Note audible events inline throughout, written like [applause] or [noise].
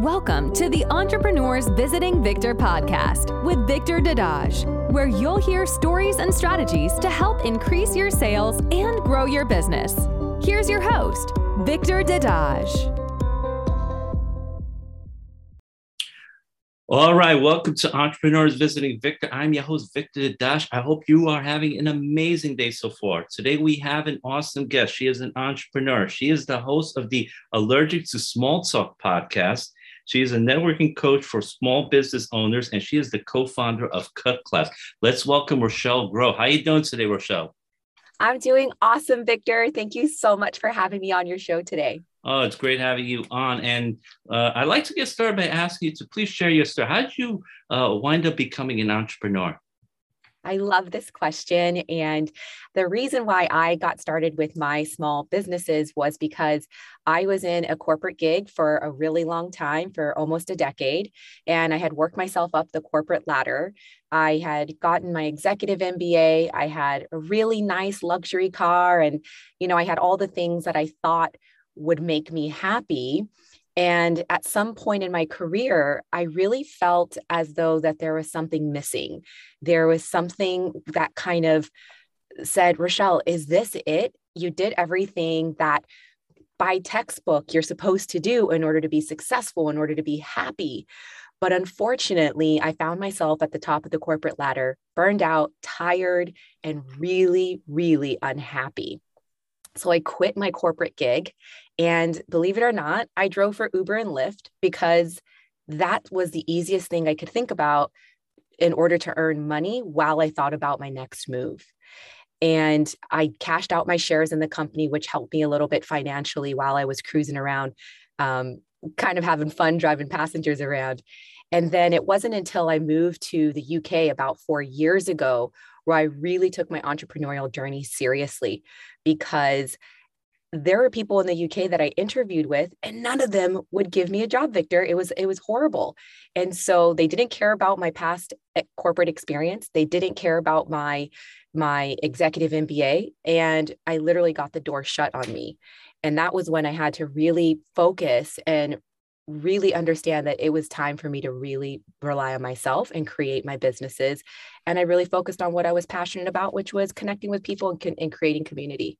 Welcome to the Entrepreneurs Visiting Victor podcast with Victor Dadage, where you'll hear stories and strategies to help increase your sales and grow your business. Here's your host, Victor Dadage. All right, welcome to Entrepreneurs Visiting Victor. I'm your host, Victor Dash. I hope you are having an amazing day so far. Today, we have an awesome guest. She is an entrepreneur. She is the host of the Allergic to Small Talk podcast. She is a networking coach for small business owners, and she is the co-founder of Cut Class. Let's welcome Rochelle Grow. How are you doing today, Rochelle? I'm doing awesome, Victor. Thank you so much for having me on your show today. Oh, it's great having you on. And uh, I'd like to get started by asking you to please share your story. How did you uh, wind up becoming an entrepreneur? I love this question. And the reason why I got started with my small businesses was because I was in a corporate gig for a really long time, for almost a decade. And I had worked myself up the corporate ladder. I had gotten my executive MBA. I had a really nice luxury car. And, you know, I had all the things that I thought would make me happy and at some point in my career i really felt as though that there was something missing. There was something that kind of said rochelle is this it? You did everything that by textbook you're supposed to do in order to be successful in order to be happy. But unfortunately i found myself at the top of the corporate ladder burned out tired and really really unhappy. So I quit my corporate gig. And believe it or not, I drove for Uber and Lyft because that was the easiest thing I could think about in order to earn money while I thought about my next move. And I cashed out my shares in the company, which helped me a little bit financially while I was cruising around, um, kind of having fun driving passengers around. And then it wasn't until I moved to the UK about four years ago where I really took my entrepreneurial journey seriously because there are people in the UK that I interviewed with and none of them would give me a job Victor it was it was horrible and so they didn't care about my past eh, corporate experience they didn't care about my my executive MBA and I literally got the door shut on me and that was when I had to really focus and really understand that it was time for me to really rely on myself and create my businesses. And I really focused on what I was passionate about, which was connecting with people and, and creating community.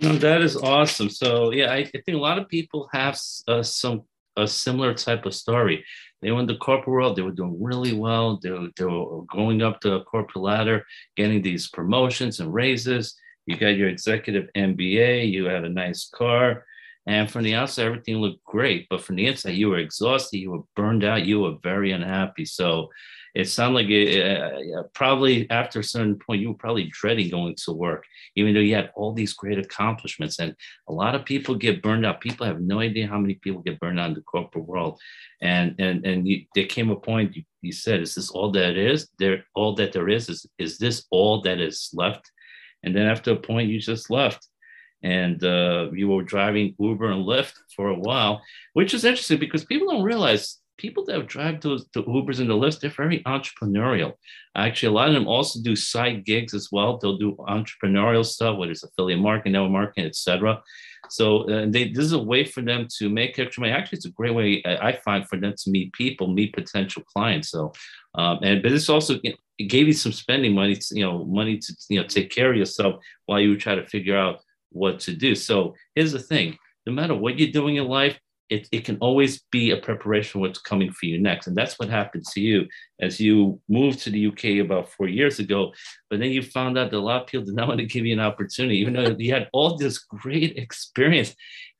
No, that is awesome. So yeah, I, I think a lot of people have uh, some a similar type of story. They were in the corporate world. They were doing really well. They were, they were going up the corporate ladder, getting these promotions and raises. You got your executive MBA. You had a nice car and from the outside, everything looked great. But from the inside, you were exhausted, you were burned out, you were very unhappy. So it sounded like it, uh, probably after a certain point, you were probably dreading going to work, even though you had all these great accomplishments. And a lot of people get burned out. People have no idea how many people get burned out in the corporate world. And and and you, there came a point you, you said, "Is this all that is? There, all that there is is is this all that is left?" And then after a point, you just left and uh, you were driving Uber and Lyft for a while, which is interesting because people don't realize people that have drive those the Ubers and the Lyfts, they're very entrepreneurial. Actually, a lot of them also do side gigs as well. They'll do entrepreneurial stuff, whether it's affiliate marketing, network marketing, etc. So uh, they, this is a way for them to make extra money. Actually, it's a great way I find for them to meet people, meet potential clients. So, um, and but this also it gave you some spending money, to, you know, money to you know take care of yourself while you try to figure out what to do. So here's the thing no matter what you're doing in life, it, it can always be a preparation for what's coming for you next. And that's what happened to you as you moved to the UK about four years ago. But then you found out that a lot of people did not [laughs] want to give you an opportunity, even though you had all this great experience.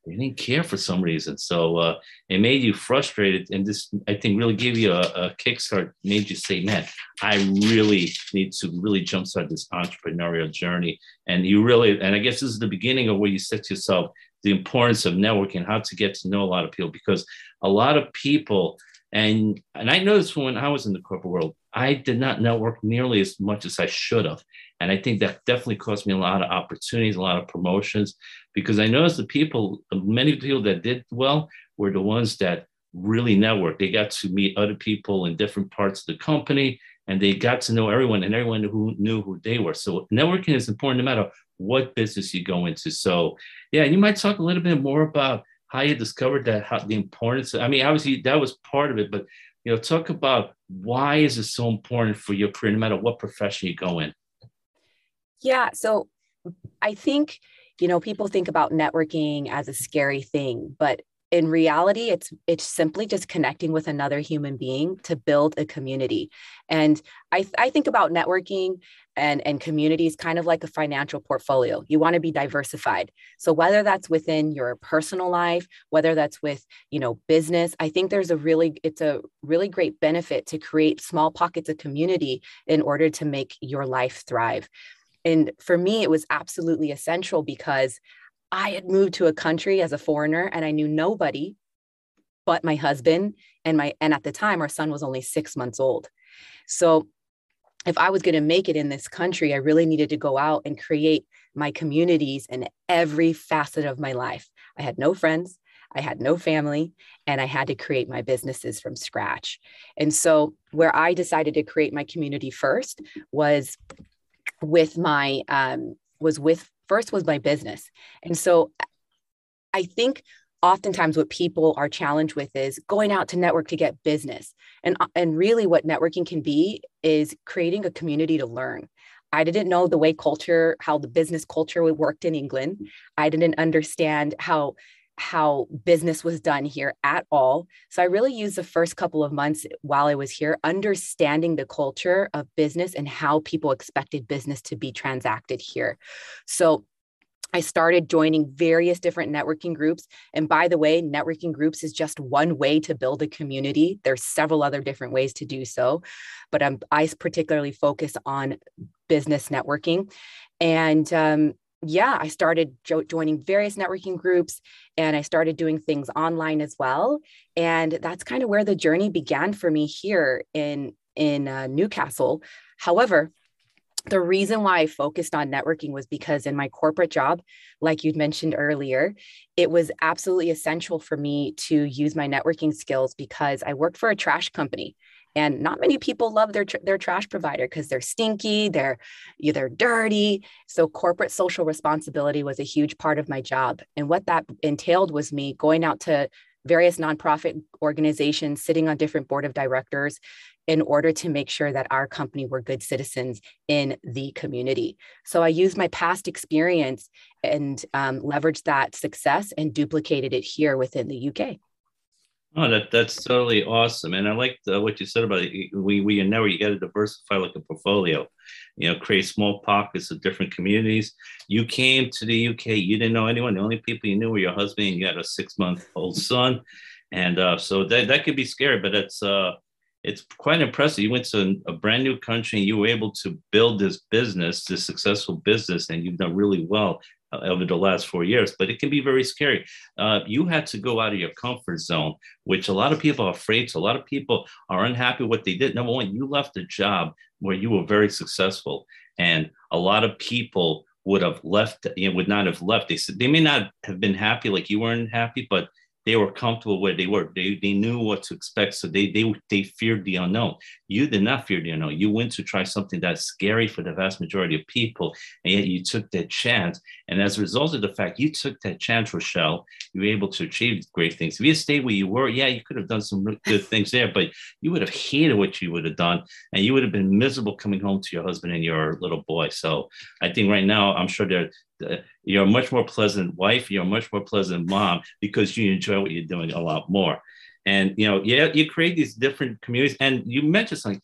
They didn't care for some reason. So uh, it made you frustrated. And this, I think, really gave you a, a kickstart, made you say, man, I really need to really jumpstart this entrepreneurial journey. And you really, and I guess this is the beginning of where you said to yourself the importance of networking, how to get to know a lot of people, because a lot of people, and and I noticed when I was in the corporate world, I did not network nearly as much as I should have. And I think that definitely cost me a lot of opportunities, a lot of promotions, because I noticed the people, many people that did well were the ones that really networked. They got to meet other people in different parts of the company and they got to know everyone and everyone who knew who they were. So networking is important no matter what business you go into. So yeah, you might talk a little bit more about how you discovered that, how the importance. I mean, obviously that was part of it, but you know, talk about why is it so important for your career, no matter what profession you go in. Yeah, so I think you know people think about networking as a scary thing, but in reality it's it's simply just connecting with another human being to build a community. And i, I think about networking and, and communities kind of like a financial portfolio. You want to be diversified. So whether that's within your personal life whether that's with you know business i think there's a really it's a really great benefit to create small pockets of community in order to make your life thrive. And for me it was absolutely essential because I had moved to a country as a foreigner and I knew nobody but my husband and my and at the time our son was only 6 months old. So if I was going to make it in this country, I really needed to go out and create my communities in every facet of my life. I had no friends, I had no family, and I had to create my businesses from scratch. And so, where I decided to create my community first was with my um, was with first was my business. And so I think oftentimes what people are challenged with is going out to network to get business. And, uh, and really what networking can be is creating a community to learn. I didn't know the way culture, how the business culture worked in England. I didn't understand how how business was done here at all. So I really used the first couple of months while I was here understanding the culture of business and how people expected business to be transacted here. So I started joining various different networking groups. And by the way, networking groups is just one way to build a community. There's several other different ways to do so, but I'm, I particularly focus on business networking. And um, yeah, I started jo- joining various networking groups and I started doing things online as well. And that's kind of where the journey began for me here in in uh, Newcastle. However, the reason why I focused on networking was because in my corporate job, like you'd mentioned earlier, it was absolutely essential for me to use my networking skills because I worked for a trash company and not many people love their their trash provider because they're stinky they're they're dirty so corporate social responsibility was a huge part of my job and what that entailed was me going out to various nonprofit organizations sitting on different board of directors in order to make sure that our company were good citizens in the community. So I used my past experience and um, leveraged that success and duplicated it here within the UK. Oh, that that's totally awesome, and I like what you said about it. We we know you got to diversify like a portfolio, you know, create small pockets of different communities. You came to the UK, you didn't know anyone. The only people you knew were your husband. And you had a six month old son, and uh, so that that could be scary, but it's uh, it's quite impressive. You went to a brand new country, and you were able to build this business, this successful business, and you've done really well over the last four years, but it can be very scary. Uh, you had to go out of your comfort zone, which a lot of people are afraid to. A lot of people are unhappy what they did. Number one, you left a job where you were very successful, and a lot of people would have left, you know, would not have left. They said they may not have been happy like you weren't happy, but they were comfortable where they were. They, they knew what to expect. So they, they, they feared the unknown. You did not fear the unknown. You went to try something that's scary for the vast majority of people. And yet you took that chance. And as a result of the fact you took that chance, Rochelle, you were able to achieve great things. If you stayed where you were, yeah, you could have done some good things there, but you would have hated what you would have done. And you would have been miserable coming home to your husband and your little boy. So I think right now, I'm sure there you're a much more pleasant wife you're a much more pleasant mom because you enjoy what you're doing a lot more. And you know yeah you create these different communities. And you mentioned something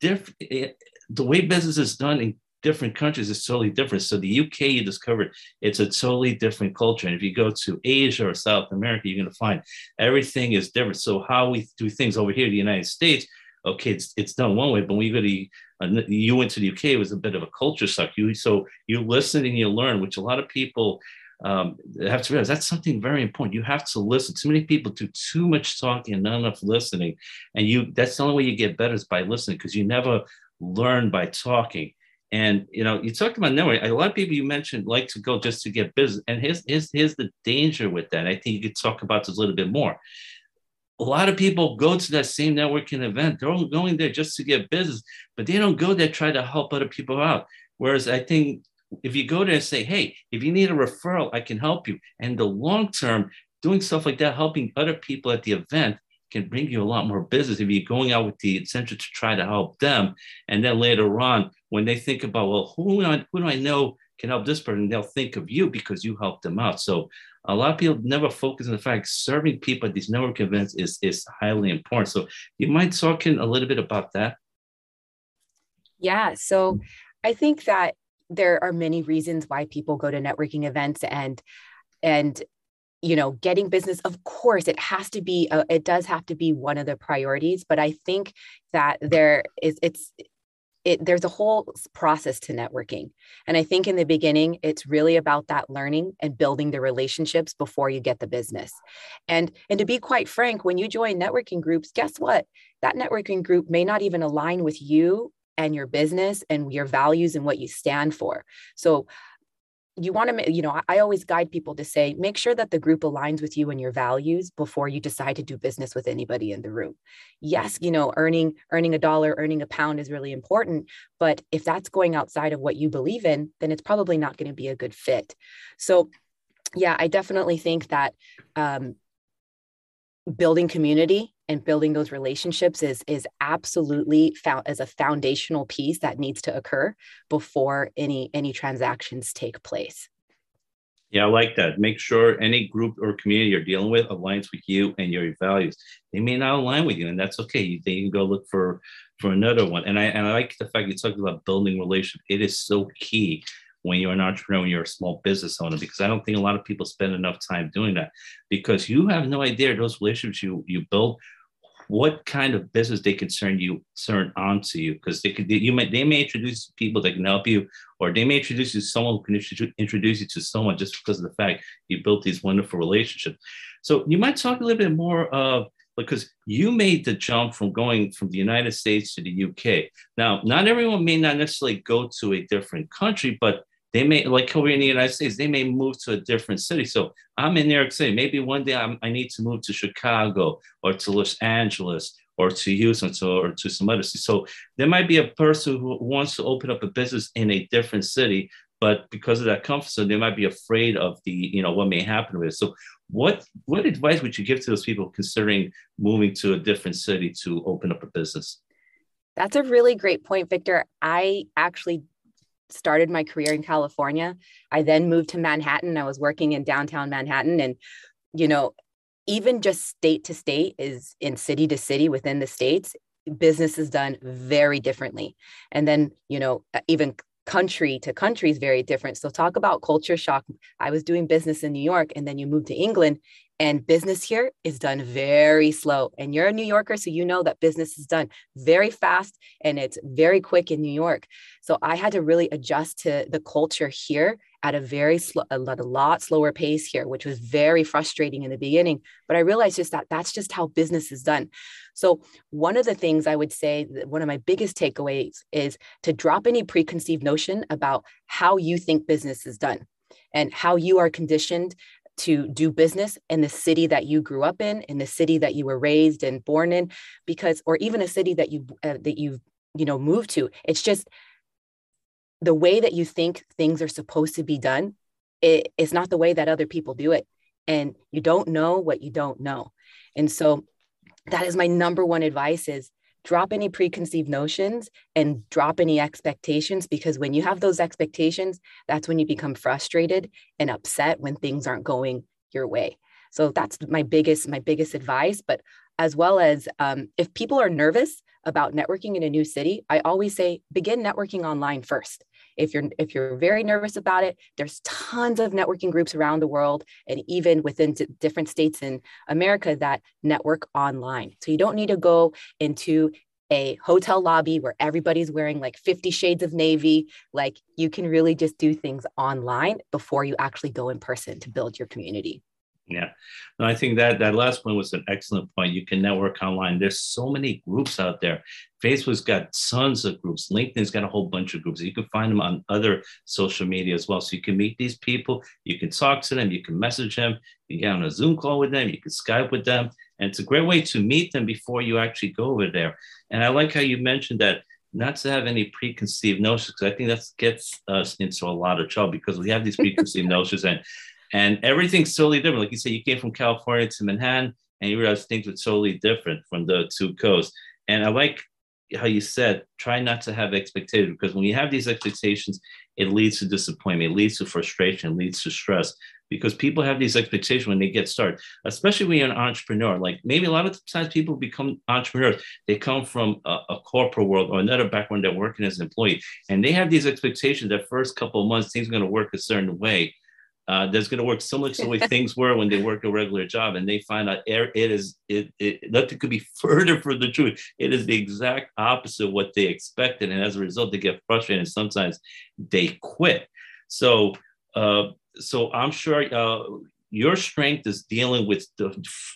different eh, the way business is done in different countries is totally different. So the uk you discovered it's a totally different culture. And if you go to asia or south america you're going to find everything is different. So how we do things over here in the united states okay, it's, it's done one way, but when you go to uh, you went to the UK, it was a bit of a culture shock. You so you listen and you learn, which a lot of people um, have to realize that's something very important. You have to listen. Too many people do too much talking and not enough listening, and you that's the only way you get better is by listening because you never learn by talking. And you know, you talked about network. A lot of people you mentioned like to go just to get business, and here's here's, here's the danger with that. I think you could talk about this a little bit more a lot of people go to that same networking event. They're all going there just to get business, but they don't go there try to help other people out. Whereas I think if you go there and say, hey, if you need a referral, I can help you. And the long term, doing stuff like that, helping other people at the event can bring you a lot more business if you're going out with the intention to try to help them. And then later on, when they think about, well, who who do I know can help this person, they'll think of you because you helped them out. So a lot of people never focus on the fact serving people at these network events is, is highly important. So you might talk in a little bit about that. Yeah. So I think that there are many reasons why people go to networking events and and you know getting business of course it has to be a, it does have to be one of the priorities but i think that there is it's it, there's a whole process to networking and i think in the beginning it's really about that learning and building the relationships before you get the business. And and to be quite frank when you join networking groups guess what? That networking group may not even align with you and your business and your values and what you stand for. So you want to you know i always guide people to say make sure that the group aligns with you and your values before you decide to do business with anybody in the room. Yes you know earning earning a dollar earning a pound is really important but if that's going outside of what you believe in then it's probably not going to be a good fit. So yeah i definitely think that um, building community and building those relationships is is absolutely found as a foundational piece that needs to occur before any any transactions take place. Yeah i like that. Make sure any group or community you're dealing with aligns with you and your values. They may not align with you and that's okay. You, you can go look for for another one. And i and i like the fact you talked about building relationships it is so key when you're an entrepreneur, when you're a small business owner, because I don't think a lot of people spend enough time doing that because you have no idea those relationships you, you build, what kind of business they can turn you turn on to you because they could you might they may introduce people that can help you or they may introduce you to someone who can introduce you to someone just because of the fact you built these wonderful relationships so you might talk a little bit more of because you made the jump from going from the United States to the UK. Now, not everyone may not necessarily go to a different country, but they may, like over in the United States, they may move to a different city. So I'm in New York City. Maybe one day I'm, i need to move to Chicago or to Los Angeles or to Houston to, or to some other city. So there might be a person who wants to open up a business in a different city, but because of that comfort zone, they might be afraid of the, you know, what may happen with it. So what what advice would you give to those people considering moving to a different city to open up a business? That's a really great point, Victor. I actually started my career in California. I then moved to Manhattan. I was working in downtown Manhattan. And, you know, even just state to state is in city to city within the states, business is done very differently. And then, you know, uh, even country to country is very different. So talk about culture shock. I was doing business in New York and then you move to England and business here is done very slow. And you're a New Yorker, so you know that business is done very fast and it's very quick in New York. So I had to really adjust to the culture here at a very slow, a lot slower pace here, which was very frustrating in the beginning. But I realized just that that's just how business is done. So one of the things I would say, one of my biggest takeaways is to drop any preconceived notion about how you think business is done and how you are conditioned to do business in the city that you grew up in in the city that you were raised and born in because or even a city that you uh, that you you know moved to. It's just the way that you think things are supposed to be done it, it's not the way that other people do it. And you don't know what you don't know. And so that is my number one advice is drop any preconceived notions and drop any expectations because when you have those expectations that's when you become frustrated and upset when things aren't going your way. So that's my biggest my biggest advice. But as well as um, if people are nervous about networking in a new city i always say begin networking online first if you're if you're very nervous about it there's tons of networking groups around the world and even within different states in america that network online. So you don't need to go into a hotel lobby where everybody's wearing like 50 shades of navy. Like you can really just do things online before you actually go in person to build your community yeah, no, I think that that last one was an excellent point. You can network online. There's so many groups out there. Facebook's got tons of groups. LinkedIn's got a whole bunch of groups. You can find them on other social media as well. So you can meet these people. You can talk to them. You can message them. You can get on a Zoom call with them. You can Skype with them, and it's a great way to meet them before you actually go over there. And I like how you mentioned that not to have any preconceived notions because I think that gets us into a lot of trouble because we have these [laughs] preconceived notions and and everything's totally different. Like you said, you came from California to Manhattan, and you realize things were totally different from the two coasts. And I like how you said, try not to have expectations because when you have these expectations, it leads to disappointment, it leads to frustration, it leads to stress because people have these expectations when they get started, especially when you're an entrepreneur. Like maybe a lot of times people become entrepreneurs, they come from a, a corporate world or another background, they're working as an employee, and they have these expectations that first couple of months things are going to work a certain way uh, that's going to work similar to the way things were when they work a regular job and they find out it is it, it nothing could be [laughs] further from the truth it is the exact opposite of what they expected and as a result they get frustrated and sometimes they quit so uh, so i'm sure uh, your strength is dealing with the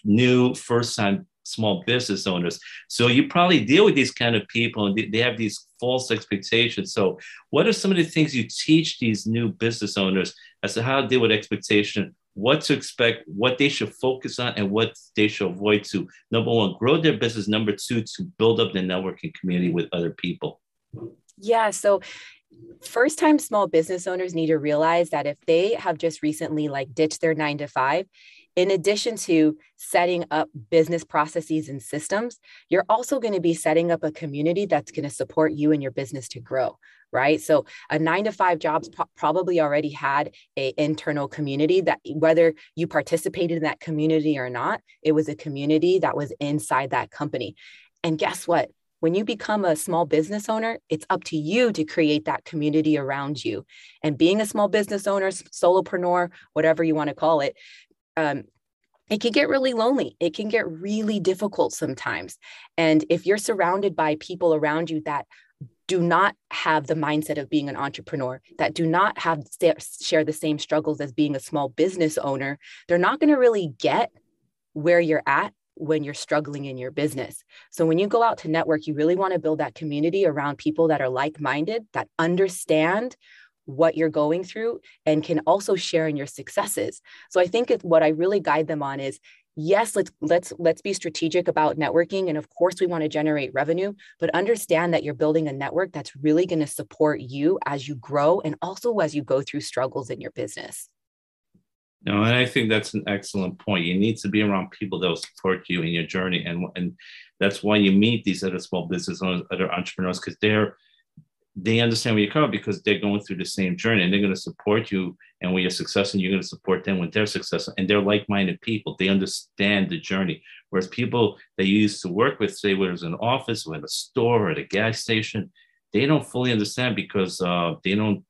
new first time small business owners. So you probably deal with these kind of people and they, they have these false expectations. So what are some of the things you teach these new business owners as to how to deal with expectation, what to expect, what they should focus on, and what they should avoid to number one, grow their business, number two, to build up the networking community with other people? Yeah. So first time small business owners need to realize that if they have just recently like ditched their nine to five in addition to setting up business processes and systems, you're also going to be setting up a community that's going to support you and your business to grow, right? So a nine to five jobs pro- probably already had a internal community that whether you participated in that community or not, it was a community that was inside that company. And guess what? When you become a small business owner, it's up to you to create that community around you. And being a small business owner, solopreneur, whatever you want to call it, um, it can get really lonely. It can get really difficult sometimes. And if you're surrounded by people around you that do not have the mindset of being an entrepreneur, that do not have share the same struggles as being a small business owner, they're not going to really get where you're at when you're struggling in your business. So when you go out to network, you really want to build that community around people that are like-minded, that understand what you're going through and can also share in your successes. So I think what I really guide them on is yes let's let's let's be strategic about networking and of course we want to generate revenue but understand that you're building a network that's really going to support you as you grow and also as you go through struggles in your business. No and i think that's an excellent point. You need to be around people that will support you in your journey and and that's why you meet these other small business owners other entrepreneurs because they're they understand where you come because they're going through the same journey and they're going to support you. And when you're successful, you're going to support them when they're successful. And they're like-minded people. They understand the journey. Whereas people that you used to work with, say whether it's an office or at a store or at a gas station, they don't fully understand because uh, they don't.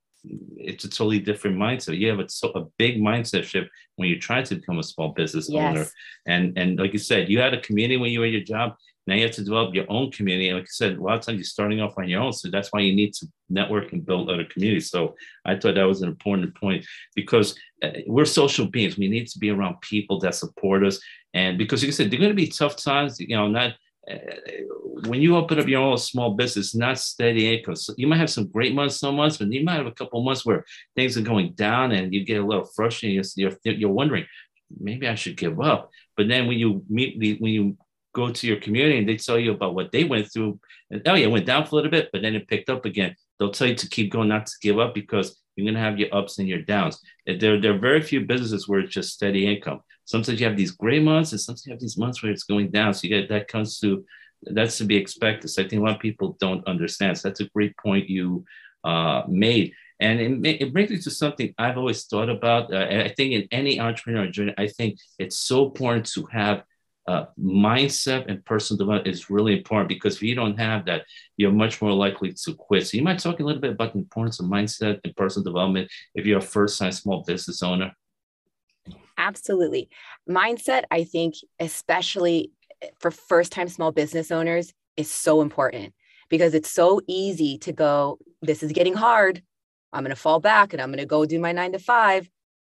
It's a totally different mindset. You have a, a big mindset shift when you try to become a small business yes. owner. And and like you said, you had a community when you were at your job now you have to develop your own community. And like I said, a lot of times you're starting off on your own. So that's why you need to network and build other communities. So I thought that was an important point because uh, we're social beings. We need to be around people that support us. And because you said, they're going to be tough times, you know, not uh, when you open up your own small business, not steady income. So you might have some great months, some months, but you might have a couple months where things are going down and you get a little frustrated. You're, you're wondering, maybe I should give up. But then when you meet when you go to your community and they tell you about what they went through. And oh yeah, it went down for a little bit, but then it picked up again. They'll tell you to keep going, not to give up, because you're gonna have your ups and your downs. There, there are very few businesses where it's just steady income. Sometimes you have these great months, and sometimes you have these months where it's going down. So you get that comes to that's to be expected. So I think a lot of people don't understand. So that's a great point you uh, made. And it, it, brings me to something I've always thought about. Uh, I think in any entrepreneur journey, I think it's so important to have uh, mindset and personal development is really important because if you don't have that, you're much more likely to quit. So you might talk a little bit about the importance of mindset and personal development if you're a first-time small business owner. Absolutely. Mindset, I think, especially for first-time small business owners, is so important because it's so easy to go, this is getting hard. I'm going to fall back and I'm going to go do my nine to five.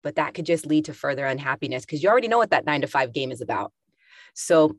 But that could just lead to further unhappiness because you already know what that nine to five game is about so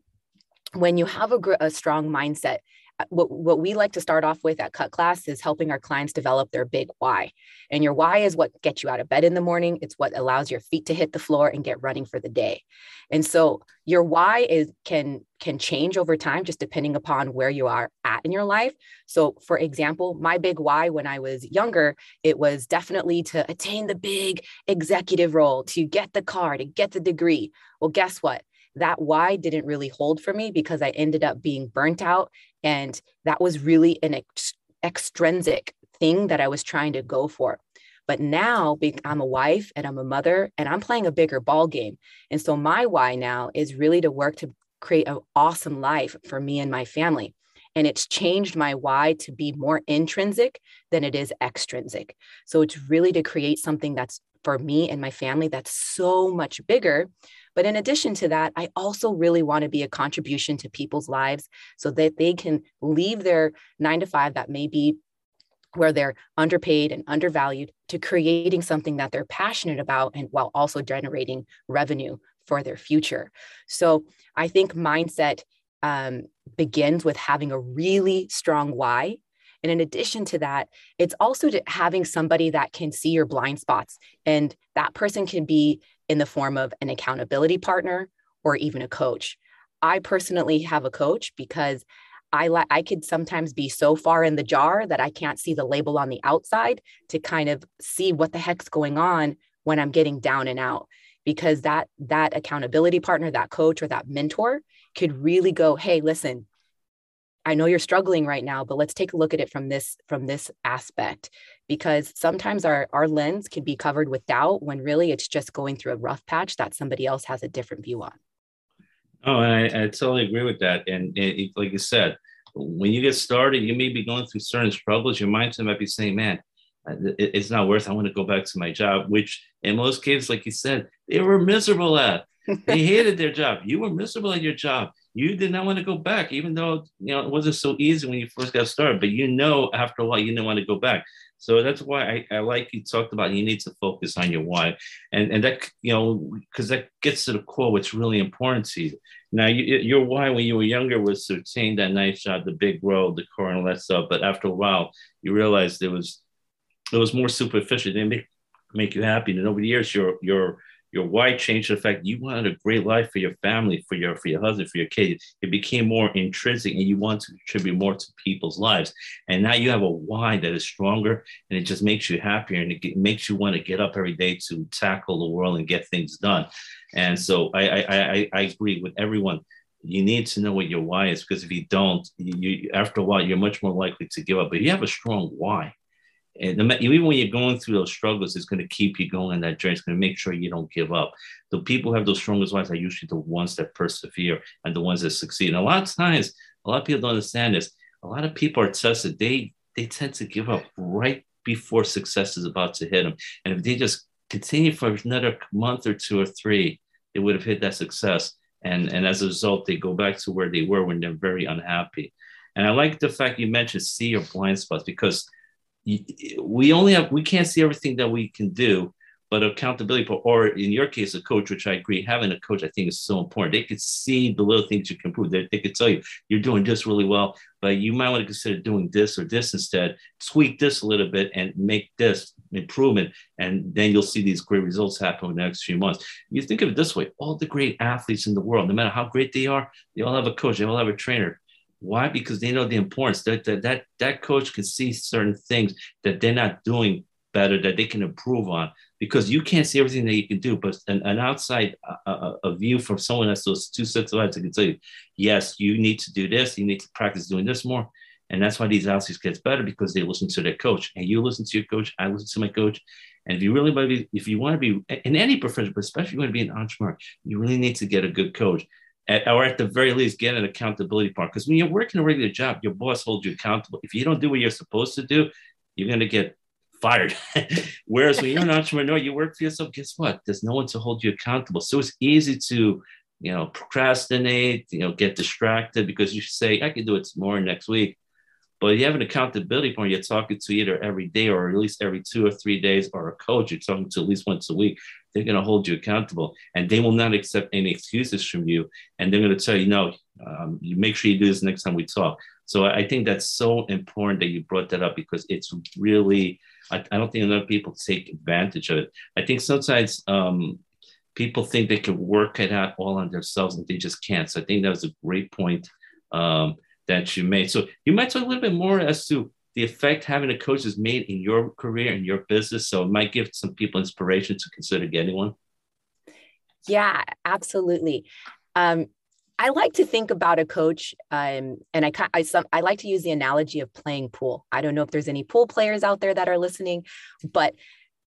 when you have a, a strong mindset, uh, what, what we like to start off with at cut class is helping our clients develop their big why. And your why is what gets you out of bed in the morning. It's what allows your feet to hit the floor and get running for the day. And so your why is can can change over time just depending upon where you are at in your life. So for example my big why when i was younger it was definitely to attain the big executive role to get the car to get the degree. Well guess what that why didn't really hold for me because I ended up being burnt out. And that was really an ex- extrinsic thing that I was trying to go for. But now I'm a wife and I'm a mother and I'm playing a bigger ball game. And so my why now is really to work to create an awesome life for me and my family. And it's changed my why to be more intrinsic than it is extrinsic. So it's really to create something that's for me and my family that's so much bigger but in addition to that, I also really want to be a contribution to people's lives so that they can leave their nine to five that may be where they're underpaid and undervalued to creating something that they're passionate about and while also generating revenue for their future. So I think mindset um, begins with having a really strong why. And in addition to that, it's also having somebody that can see your blind spots. And that person can be in the form of an accountability partner or even a coach. I personally have a coach because I li- I could sometimes be so far in the jar that I can't see the label on the outside to kind of see what the heck's going on when I'm getting down and out because that that accountability partner that coach or that mentor could really go hey listen I know you're struggling right now, but let's take a look at it from this from this aspect because sometimes our our lens can be covered with doubt when really it's just going through a rough patch that somebody else has a different view on. Oh, I, I totally agree with that. And it, it, like you said, when you get started, you may be going through certain struggles. Your mindset might be saying, "Man, it, it's not worth. I want to go back to my job." Which, in most cases, like you said, they were miserable at. they [laughs] hated their job. You were miserable at your job you did not want to go back, even though you know it wasn't so easy when you first got started. But you know, after a while, you didn't want to go back. So that's why I, I like you talked about. You need to focus on your why, and and that you know because that gets to the core. What's really important to you. Now, you, your why when you were younger was to obtain that nice job, the big road, the car, and all that stuff. But after a while, you realized it was it was more superficial. It didn't make, make you happy. And over the years, your your your why changed the fact you wanted a great life for your family, for your for your husband, for your kids. It became more intrinsic, and you want to contribute more to people's lives. And now you have a why that is stronger, and it just makes you happier, and it makes you want to get up every day to tackle the world and get things done. And so I I I, I agree with everyone. You need to know what your why is because if you don't, you after a while you're much more likely to give up. But you have a strong why and even when you're going through those struggles, it's going to keep you going that journey. It's going to make sure you don't give up. The people who have those strongest lives are usually the ones that persevere and the ones that succeed. And a lot of times, a lot of people don't understand this. A lot of people are tested. They they tend to give up right before success is about to hit them. And if they just continue for another month or two or three, they would have hit that success. And, and as a result, they go back to where they were when they're very unhappy. And I like the fact you mentioned see your blind spots because – we only have we can't see everything that we can do but accountability or in your case a coach which i agree having a coach i think is so important. They could see the little things you can improve they, they could tell you you're doing this really well but you might want to consider doing this or this instead. Tweak this a little bit and make this improvement and then you'll see these great results happen in the next few months. You think of it this way all the great athletes in the world no matter how great they are they all have a coach they all have a trainer why? Because they know the importance. That that that, that coach can see certain things that they're not doing better that they can improve on. Because you can't see everything that you can do but an, an outside a, a, view from someone that's those two sets of eyes can tell you yes you need to do this. You need to practice doing this more. And that's why these athletes gets better because they listen to their coach. And you listen to your coach. I listen to my coach. And if you really want to be if you want to be in any profession but especially if you want to be an entrepreneur you really need to get a good coach at, or at the very least get an accountability part. Because when you're working a regular job, your boss holds you accountable. If you don't do what you're supposed to do, you're going to get fired. [laughs] Whereas when you're an entrepreneur, you work for yourself. Guess what? There's no one to hold you accountable. So it's easy to, you know, procrastinate, you know, get distracted because you say, I can do it tomorrow, next week. But you have an accountability point you're talking to either every day or at least every two or three days, or a coach you're talking to at least once a week. They're going to hold you accountable and they will not accept any excuses from you. And they're going to tell you, no, um, you make sure you do this next time we talk. So I think that's so important that you brought that up because it's really, I, I don't think enough people take advantage of it. I think sometimes um, people think they can work it out all on themselves and they just can't. So I think that was a great point um, that you made. So you might talk a little bit more as to the effect having a coach has made in your career and your business. So it might give some people inspiration to consider getting one. Yeah, absolutely. Um, I like to think about a coach, um, and I, I, some, I like to use the analogy of playing pool. I don't know if there's any pool players out there that are listening, but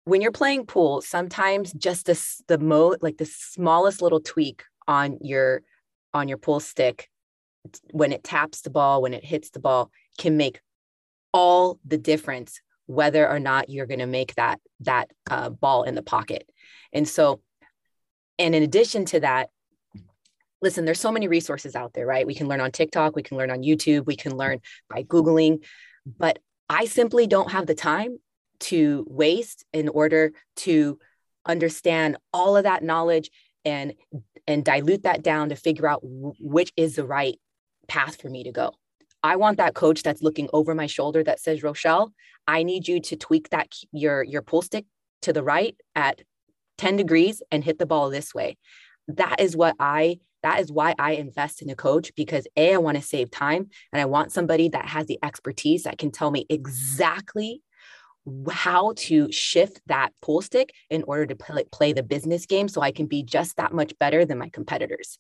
when you're playing pool, sometimes just the the mo like the smallest little tweak on your on your pool stick when it taps the ball, when it hits the ball, can make all the difference whether or not you're going to make that that uh, ball in the pocket. And so, and in addition to that, listen, there's so many resources out there, right? We can learn on TikTok, we can learn on YouTube, we can learn by Googling, but I simply don't have the time to waste in order to understand all of that knowledge and and dilute that down to figure out which is the right path for me to go. I want that coach that's looking over my shoulder that says, Rochelle, I need you to tweak that your your pull stick to the right at 10 degrees and hit the ball this way. That is what I that is why I invest in a coach because A, I want to save time and I want somebody that has the expertise that can tell me exactly how to shift that pull stick in order to play, play the business game so I can be just that much better than my competitors.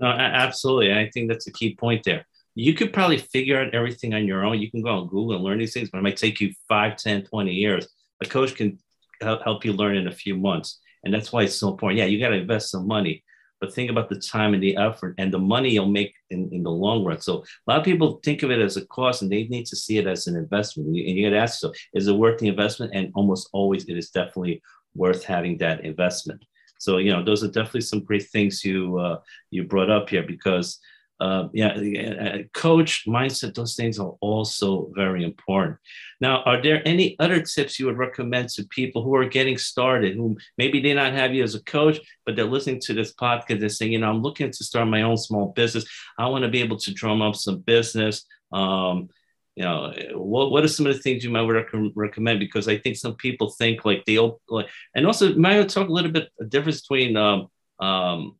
No, absolutely. I think that's a key point there. You could probably figure out everything on your own. You can go on Google and learn these things, but it might take you 5, 10, 20 years. A coach can help you learn in a few months. And that's why it's so important. Yeah, you got to invest some money, but think about the time and the effort and the money you'll make in, in the long run. So a lot of people think of it as a cost and they need to see it as an investment. And you, and you got to ask yourself, is it worth the investment? And almost always it is definitely worth having that investment. So, you know, those are definitely some great things you, uh, you brought up here because uh, yeah, coach mindset, those things are also very important. Now, are there any other tips you would recommend to people who are getting started, who maybe they not have you as a coach, but they're listening to this podcast and saying, you know, I'm looking to start my own small business. I want to be able to drum up some business. Um, you know, what, what are some of the things you might rec- recommend? Because I think some people think like they, like, and also might talk a little bit a difference between um, um,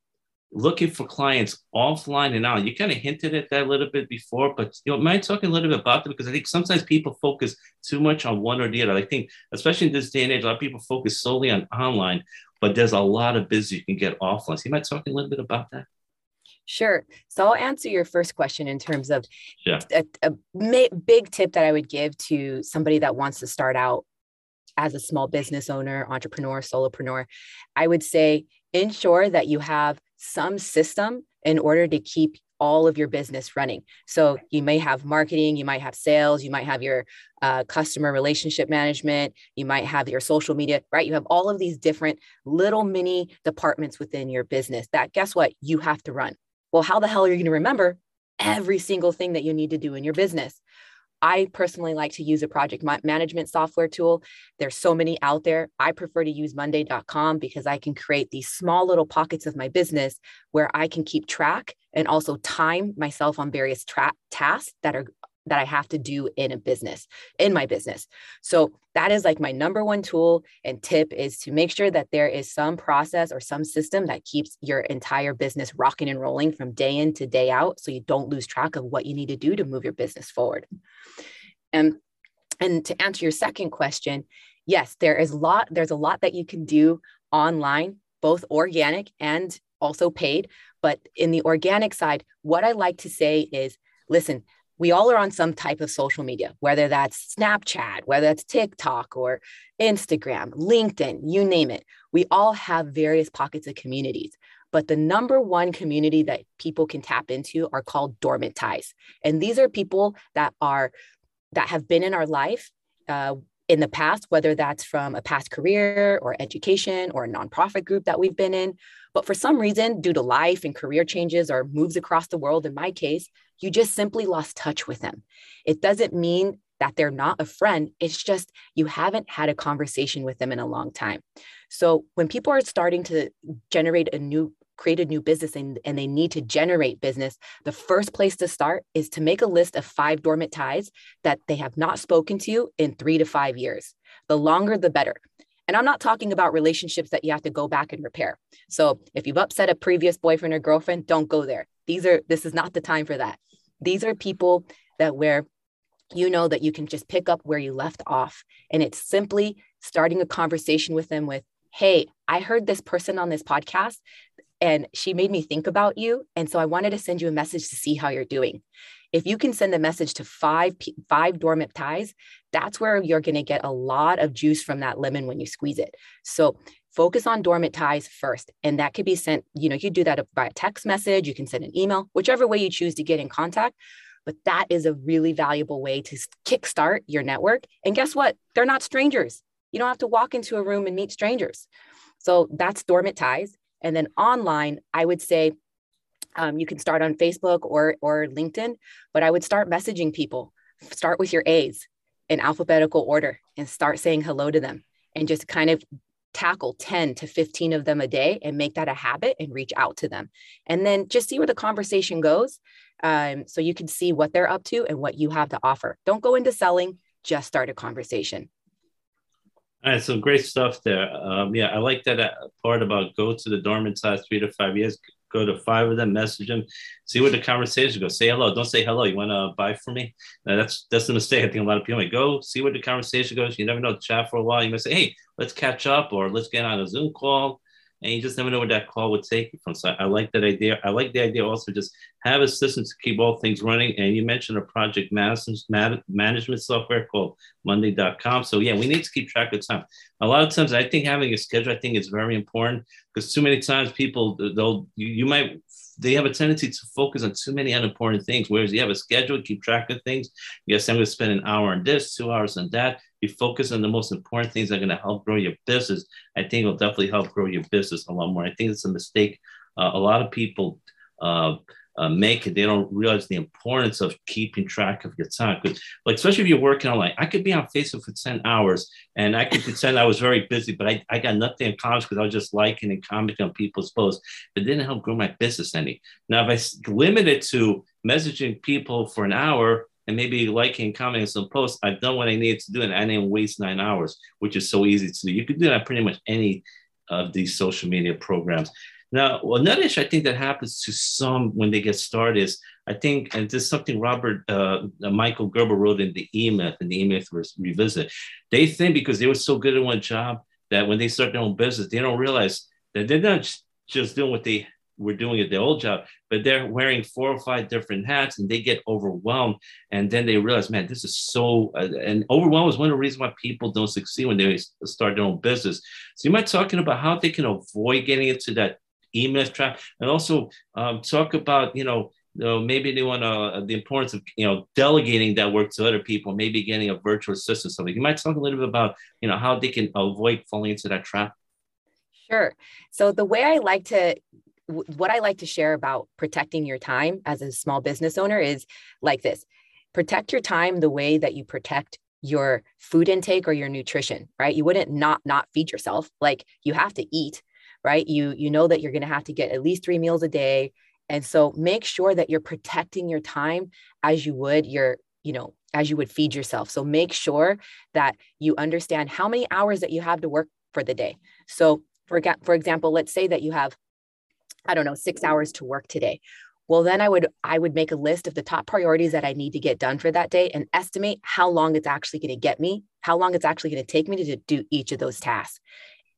looking for clients offline and on. You kind of hinted at that a little bit before, but you know, mind talking a little bit about that because I think sometimes people focus too much on one or the other. I think, especially in this day and age, a lot of people focus solely on online, but there's a lot of business you can get offline. So you might talk a little bit about that. Sure. So I'll answer your first question in terms of yeah. a, a ma- big tip that I would give to somebody that wants to start out as a small business owner, entrepreneur, solopreneur. I would say ensure that you have some system in order to keep all of your business running. So you may have marketing, you might have sales, you might have your uh, customer relationship management, you might have your social media, right? You have all of these different little mini departments within your business that guess what? You have to run. Well, how the hell are you going to remember every single thing that you need to do in your business? I personally like to use a project management software tool. There's so many out there. I prefer to use monday.com because I can create these small little pockets of my business where I can keep track and also time myself on various tra- tasks that are that I have to do in a business, in my business. So that is like my number one tool and tip is to make sure that there is some process or some system that keeps your entire business rocking and rolling from day in to day out so you don't lose track of what you need to do to move your business forward. And and to answer your second question, yes, there is a lot there's a lot that you can do online, both organic and also paid, but in the organic side, what I like to say is listen, we all are on some type of social media, whether that's Snapchat, whether that's TikTok or Instagram, LinkedIn, you name it. We all have various pockets of communities. But the number one community that people can tap into are called dormant ties. And these are people that are that have been in our life uh, in the past, whether that's from a past career or education or a nonprofit group that we've been in. But for some reason, due to life and career changes or moves across the world, in my case, you just simply lost touch with them. It doesn't mean that they're not a friend. It's just you haven't had a conversation with them in a long time. So when people are starting to generate a new create a new business and, and they need to generate business, the first place to start is to make a list of five dormant ties that they have not spoken to in three to five years. The longer, the better. And I'm not talking about relationships that you have to go back and repair. So if you've upset a previous boyfriend or girlfriend, don't go there. These are, this is not the time for that. These are people that where you know that you can just pick up where you left off. And it's simply starting a conversation with them with, Hey, I heard this person on this podcast and she made me think about you. And so I wanted to send you a message to see how you're doing. If you can send a message to five, five dormant ties, that's where you're going to get a lot of juice from that lemon when you squeeze it. So focus on dormant ties first. And that could be sent, you know, you do that by a text message, you can send an email, whichever way you choose to get in contact. But that is a really valuable way to kickstart your network. And guess what? They're not strangers. You don't have to walk into a room and meet strangers. So that's dormant ties. And then online, I would say um, you can start on Facebook or or LinkedIn, but I would start messaging people. Start with your A's in alphabetical order and start saying hello to them and just kind of tackle 10 to 15 of them a day and make that a habit and reach out to them. And then just see where the conversation goes. Um, so you can see what they're up to and what you have to offer. Don't go into selling, just start a conversation. All right, so great stuff there. Um, yeah, I like that uh, part about go to the dormant ties three to five years go to five of them, message them, see where the conversation goes. Say hello. Don't say hello. You want to buy from me? Now, that's that's the mistake. I think a lot of people might go see where the conversation goes. You never know. Chat for a while. You might say, hey, let's catch up, or let's get on a Zoom call and you just never know where that call would take you from. So I, like that idea. I like the idea also just have a system to keep all things running. And you mentioned a project management management software called Monday.com. So yeah, we need to keep track of time. A lot of times, I think having a schedule, I think is very important because too many times people they'll you, you might they have a tendency to focus on too many unimportant things. Whereas you have a schedule, keep track of things. Yes, I'm going to spend an hour on this, two hours on that. You focus on the most important things that are going to help grow your business. I think it'll definitely help grow your business a lot more. I think it's a mistake. Uh, a lot of people uh, uh, make it, they don't realize the importance of keeping track of your time. Like, especially if you're working online, I could be on Facebook for 10 hours and I could pretend I was very busy, but I, I got nothing accomplished because I was just liking and commenting on people's posts. It didn't help grow my business any. Now, if I limit it to messaging people for an hour, and maybe liking and commenting some posts, I've done what I needed to do and I didn't waste nine hours, which is so easy to do. You can do that pretty much any of these social media programs. Now, another issue I think that happens to some when they get started is I think, and this is something Robert uh, Michael Gerber wrote in the E-Myth, in the E-Myth Revisit. They think because they were so good at one job that when they start their own business, they don't realize that they're not just doing what they were doing at the old job, but they're wearing four or five different hats and they get overwhelmed. And then they realize, man, this is so, uh, and overwhelm is one of the reasons why people don't succeed when they start their own business. So you might talking about how they can avoid getting into that E-Myth trap and also um, talk about, you know, you know, maybe they want to uh, the importance of you know delegating that work to other people, maybe getting a virtual assistant. Something you might talk a little bit about you know how they can avoid falling into that trap. Sure. So the way I like to what I like to share about protecting your time as a small business owner is like this protect your time the way that you protect your food intake or your nutrition right? You wouldn't not not feed yourself. Like you have to eat right? You you know that you're going to have to get at least 3 meals a day. And so make sure that you're protecting your time as you would your you know as you would feed yourself. So make sure that you understand how many hours that you have to work for the day. So for, for example let's say that you have I don't know, six hours to work today. Well, then I would I would make a list of the top priorities that I need to get done for that day and estimate how long it's actually going to get me, how long it's actually going to take me to do each of those tasks.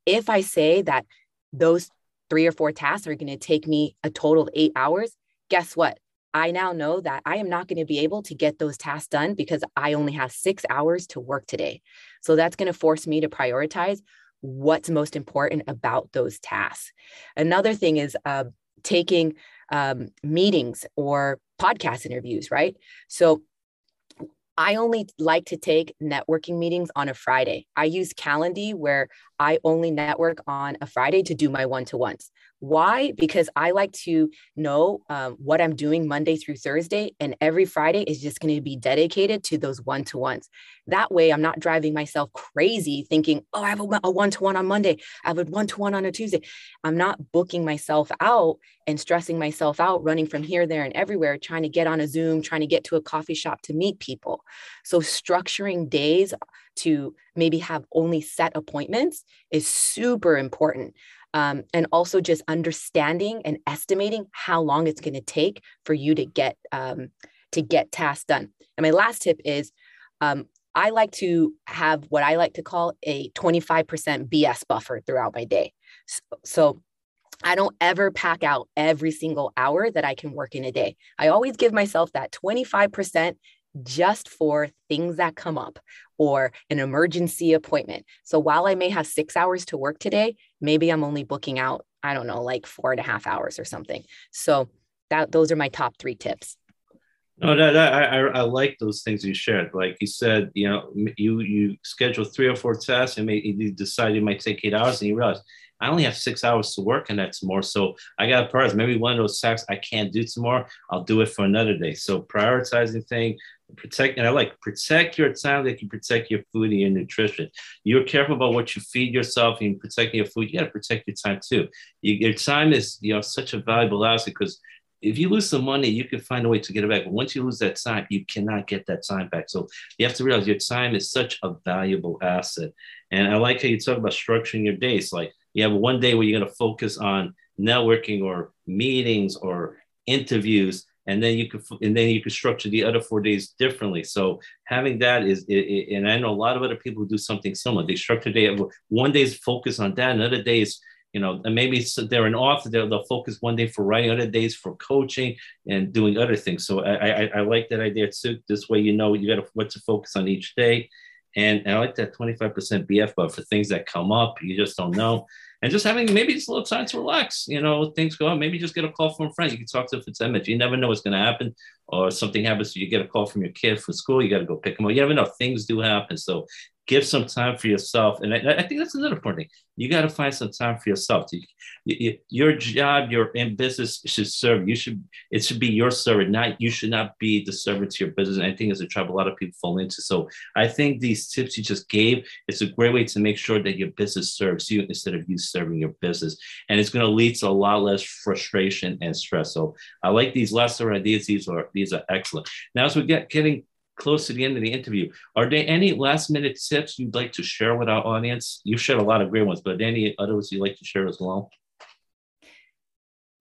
If I say that those three or four tasks are going to take me a total of eight hours, guess what? I now know that I am not going to be able to get those tasks done because I only have six hours to work today. So that's going to force me to prioritize what's most important about those tasks. Another thing is uh, taking um, meetings or podcast interviews, right? So I only like to take networking meetings on a Friday. I use Calendly where I only network on a Friday to do my one to ones. Why? Because I like to know um, what I'm doing Monday through Thursday, and every Friday is just going to be dedicated to those one to ones. That way, I'm not driving myself crazy thinking, oh, I have a one to one on Monday, I have a one to one on a Tuesday. I'm not booking myself out and stressing myself out, running from here, there, and everywhere, trying to get on a Zoom, trying to get to a coffee shop to meet people. So, structuring days to maybe have only set appointments is super important um, and also just understanding and estimating how long it's going to take for you to get um, to get tasks done. And my last tip is um, I like to have what I like to call a 25% BS buffer throughout my day. So, so I don't ever pack out every single hour that I can work in a day. I always give myself that 25% just for things that come up or an emergency appointment. So while I may have six hours to work today, maybe I'm only booking out, I don't know, like four and a half hours or something. So that those are my top three tips. No, that, that I, I like those things you shared. Like you said, you know, you you schedule three or four tests and maybe you decide it might take eight hours, and you realize I only have six hours to work and that's tomorrow. So I got to prioritize. Maybe one of those tasks I can't do tomorrow, I'll do it for another day. So prioritizing thing, protect and I like protect your time like you protect your food and your nutrition. You're careful about what you feed yourself and protecting your food. You got to protect your time too. You, your time is you know such a valuable asset because if you lose some money, you can find a way to get it back. But once you lose that time, you cannot get that time back. So you have to realize your time is such a valuable asset. And I like how you talk about structuring your days. Like you have one day where you're going to focus on networking or meetings or interviews and then you could and then you could structure the other four days differently. So having that is it, it, and i know a lot of other people do something similar. They structure day one day is focus on that another day is you know and maybe they're an author they'll, they'll focus one day for writing other days for coaching and doing other things. So i i, I like that idea too. This way you know you got to what to focus on each day. And, and i like that 25% BS buffer for things that come up you just don't know and just having maybe just a little time to relax. You know, things go on. Maybe just get a call from a friend. You can talk to if it's image. You never know what's going to happen, or something happens. You get a call from your kid for school. You got to go pick them up. You never know. Things do happen. So give some time for yourself. And I, I think that's another important thing. You got to find some time for yourself. You, you, your job, your in business should serve. You should, it should be your servant, not, you should not be the servant to your business. And I think it's a trap a lot of people fall into. So I think these tips you just gave, it's a great way to make sure that your business serves you instead of you serving your business. And it's going to lead to a lot less frustration and stress. So I like these lesser ideas. These are, these are excellent. Now, as we get getting close to the end of the interview. Are there any last minute tips you'd like to share with our audience? You've shared a lot of great ones, but any others you'd like to share as well?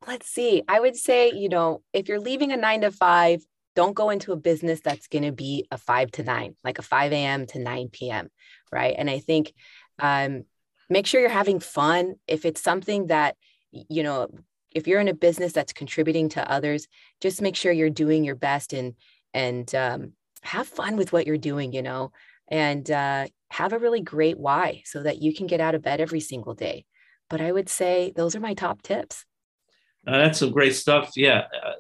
Let's see. I would say, you know, if you're leaving a nine to five, don't go into a business that's going to be a five to nine, like a 5 a.m. to 9 p.m. Right. And I think um, make sure you're having fun. If it's something that, you know, if you're in a business that's contributing to others, just make sure you're doing your best and and um, have fun with what you're doing, you know, and uh, have a really great why so that you can get out of bed every single day. But I would say those are my top tips. Uh, that's some great stuff. Yeah. Uh,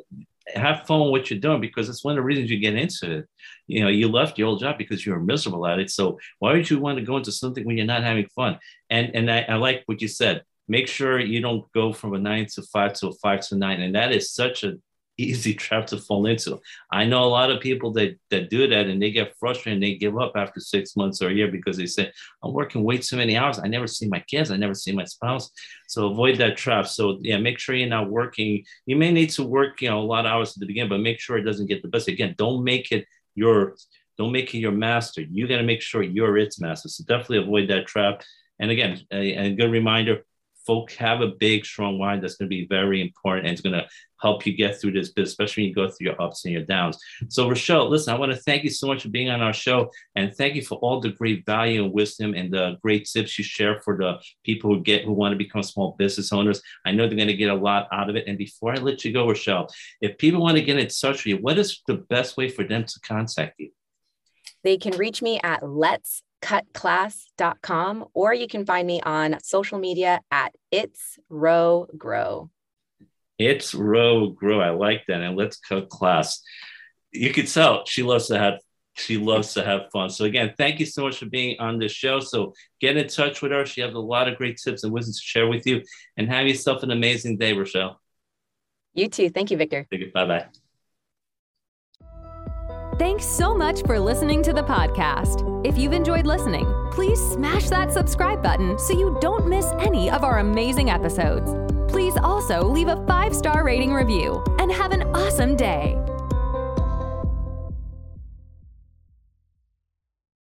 have fun with what you're doing because it's one of the reasons you get into it. You know, you left your old job because you were miserable at it. So why would you want to go into something when you're not having fun? And and I, I like what you said. Make sure you don't go from a nine to five to a five to nine. And that is such an easy [laughs] trap to fall into. I know a lot of people that, that do that and they get frustrated and they give up after six months or a year because they say, I'm working way too many hours. I never see my kids. I never see my spouse. So avoid that trap. So yeah, make sure you're not working. You may need to work, you know, a lot of hours at the beginning, but make sure it doesn't get the best. Again, don't make it your don't make it your master. You got to make sure you're its master. So definitely avoid that trap. And again, a, a good reminder, folk have a big, strong why that's going to be very important and it's going to help you get through this bit, especially when you go through your ups and your downs. So, Rochelle, listen, I want to thank you so much for being on our show and thank you for all the great value and wisdom and the great tips you share for the people who get who want to become small business owners. I know they're going to get a lot out of it. And before I let you go, Rochelle, if people want to get in touch with you, what is the best way for them to contact you? They can reach me at let's cutclass.com or you can find me on social media at it's row grow it's row grow i like that and let's cut class you could tell she loves to have she loves to have fun. So again, thank you so much for being on the show. So get in touch with her. She has a lot of great tips and wisdom to share with you. And have yourself an amazing day, Rochelle. You too. Thank you, Victor. Thank you. Bye bye. Thanks so much for listening to the podcast. If you've enjoyed listening, please smash that subscribe button so you don't miss any of our amazing episodes. Please also leave a five star rating review and have an awesome day.